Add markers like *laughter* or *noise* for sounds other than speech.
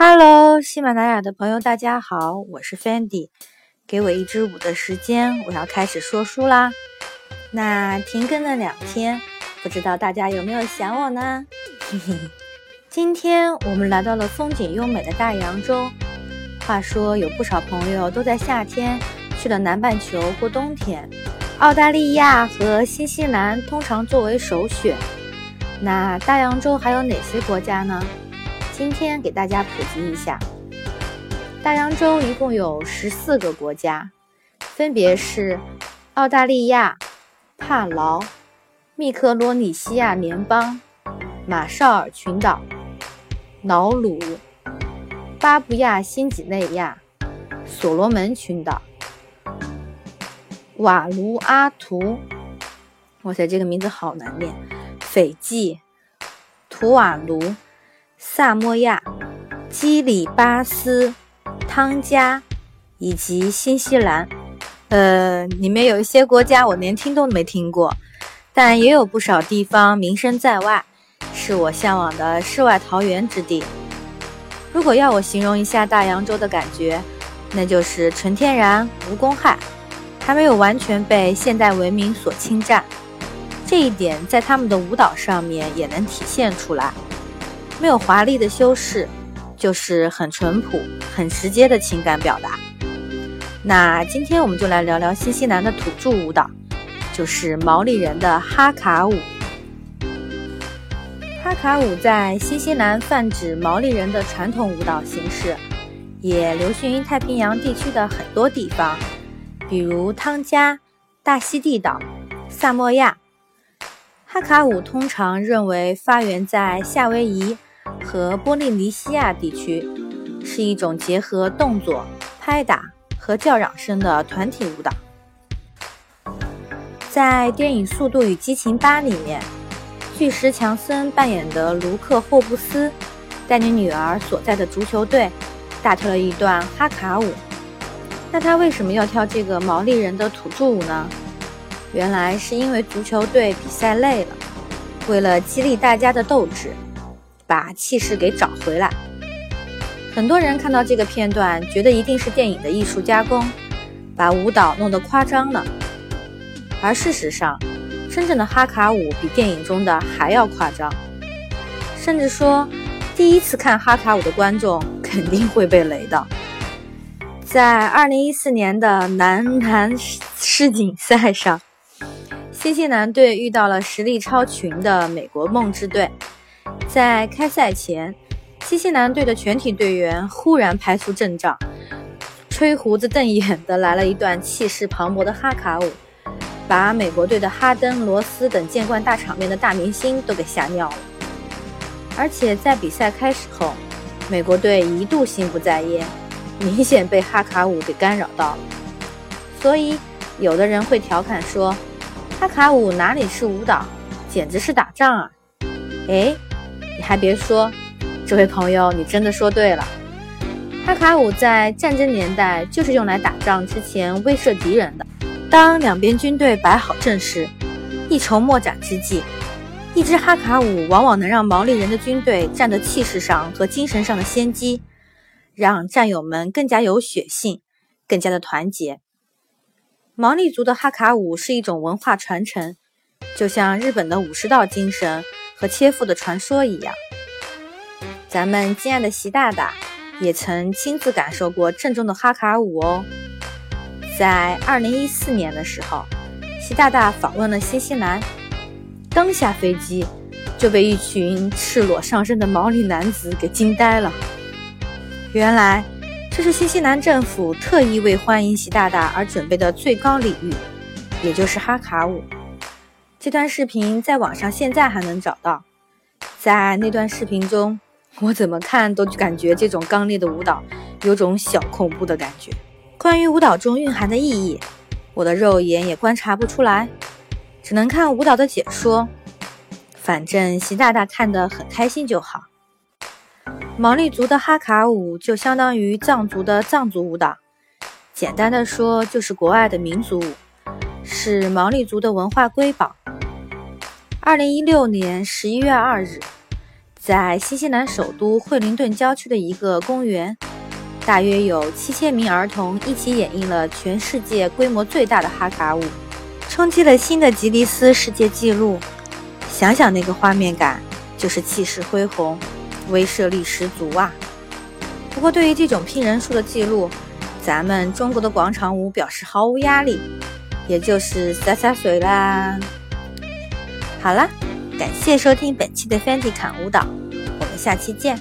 Hello，喜马拉雅的朋友，大家好，我是 Fendi。给我一支舞的时间，我要开始说书啦。那停更了两天，不知道大家有没有想我呢？*laughs* 今天我们来到了风景优美的大洋洲。话说有不少朋友都在夏天去了南半球过冬天，澳大利亚和新西兰通常作为首选。那大洋洲还有哪些国家呢？今天给大家普及一下，大洋洲一共有十四个国家，分别是澳大利亚、帕劳、密克罗尼西亚联邦、马绍尔群岛、瑙鲁、巴布亚新几内亚、所罗门群岛、瓦卢阿图。哇塞，这个名字好难念！斐济、图瓦卢。萨摩亚、基里巴斯、汤加以及新西兰，呃，里面有一些国家我连听都没听过，但也有不少地方名声在外，是我向往的世外桃源之地。如果要我形容一下大洋洲的感觉，那就是纯天然、无公害，还没有完全被现代文明所侵占。这一点在他们的舞蹈上面也能体现出来。没有华丽的修饰，就是很淳朴、很直接的情感表达。那今天我们就来聊聊新西兰的土著舞蹈，就是毛利人的哈卡舞。哈卡舞在新西兰泛指毛利人的传统舞蹈形式，也流行于太平洋地区的很多地方，比如汤加、大溪地岛、萨摩亚。哈卡舞通常认为发源在夏威夷。和波利尼西亚地区是一种结合动作、拍打和叫嚷声的团体舞蹈。在电影《速度与激情八》里面，巨石强森扮演的卢克·霍布斯带领女儿所在的足球队大跳了一段哈卡舞。那他为什么要跳这个毛利人的土著舞呢？原来是因为足球队比赛累了，为了激励大家的斗志。把气势给找回来。很多人看到这个片段，觉得一定是电影的艺术加工，把舞蹈弄得夸张了。而事实上，真正的哈卡舞比电影中的还要夸张。甚至说，第一次看哈卡舞的观众 *laughs* 肯定会被雷到。在2014年的男篮世锦赛上，新西兰队遇到了实力超群的美国梦之队。在开赛前，新西兰队的全体队员忽然排出阵仗，吹胡子瞪眼的来了一段气势磅礴的哈卡舞，把美国队的哈登、罗斯等见惯大场面的大明星都给吓尿了。而且在比赛开始后，美国队一度心不在焉，明显被哈卡舞给干扰到了。所以，有的人会调侃说：“哈卡舞哪里是舞蹈，简直是打仗啊！”哎。你还别说，这位朋友，你真的说对了。哈卡舞在战争年代就是用来打仗之前威慑敌人的。当两边军队摆好阵势，一筹莫展之际，一支哈卡舞往往能让毛利人的军队占得气势上和精神上的先机，让战友们更加有血性，更加的团结。毛利族的哈卡舞是一种文化传承，就像日本的武士道精神。和切腹的传说一样，咱们敬爱的习大大也曾亲自感受过正宗的哈卡舞哦。在二零一四年的时候，习大大访问了新西兰，刚下飞机就被一群赤裸上身的毛利男子给惊呆了。原来这是新西兰政府特意为欢迎习大大而准备的最高礼遇，也就是哈卡舞。这段视频在网上现在还能找到。在那段视频中，我怎么看都感觉这种刚烈的舞蹈有种小恐怖的感觉。关于舞蹈中蕴含的意义，我的肉眼也观察不出来，只能看舞蹈的解说。反正习大大看得很开心就好。毛利族的哈卡舞就相当于藏族的藏族舞蹈，简单的说就是国外的民族舞，是毛利族的文化瑰宝。二零一六年十一月二日，在新西兰首都惠灵顿郊区的一个公园，大约有七千名儿童一起演绎了全世界规模最大的哈卡舞，冲击了新的吉尼斯世界纪录。想想那个画面感，就是气势恢宏，威慑力十足啊！不过，对于这种拼人数的记录，咱们中国的广场舞表示毫无压力，也就是洒洒水啦。好啦。感谢收听本期的 Fendi 侃舞蹈，我们下期见。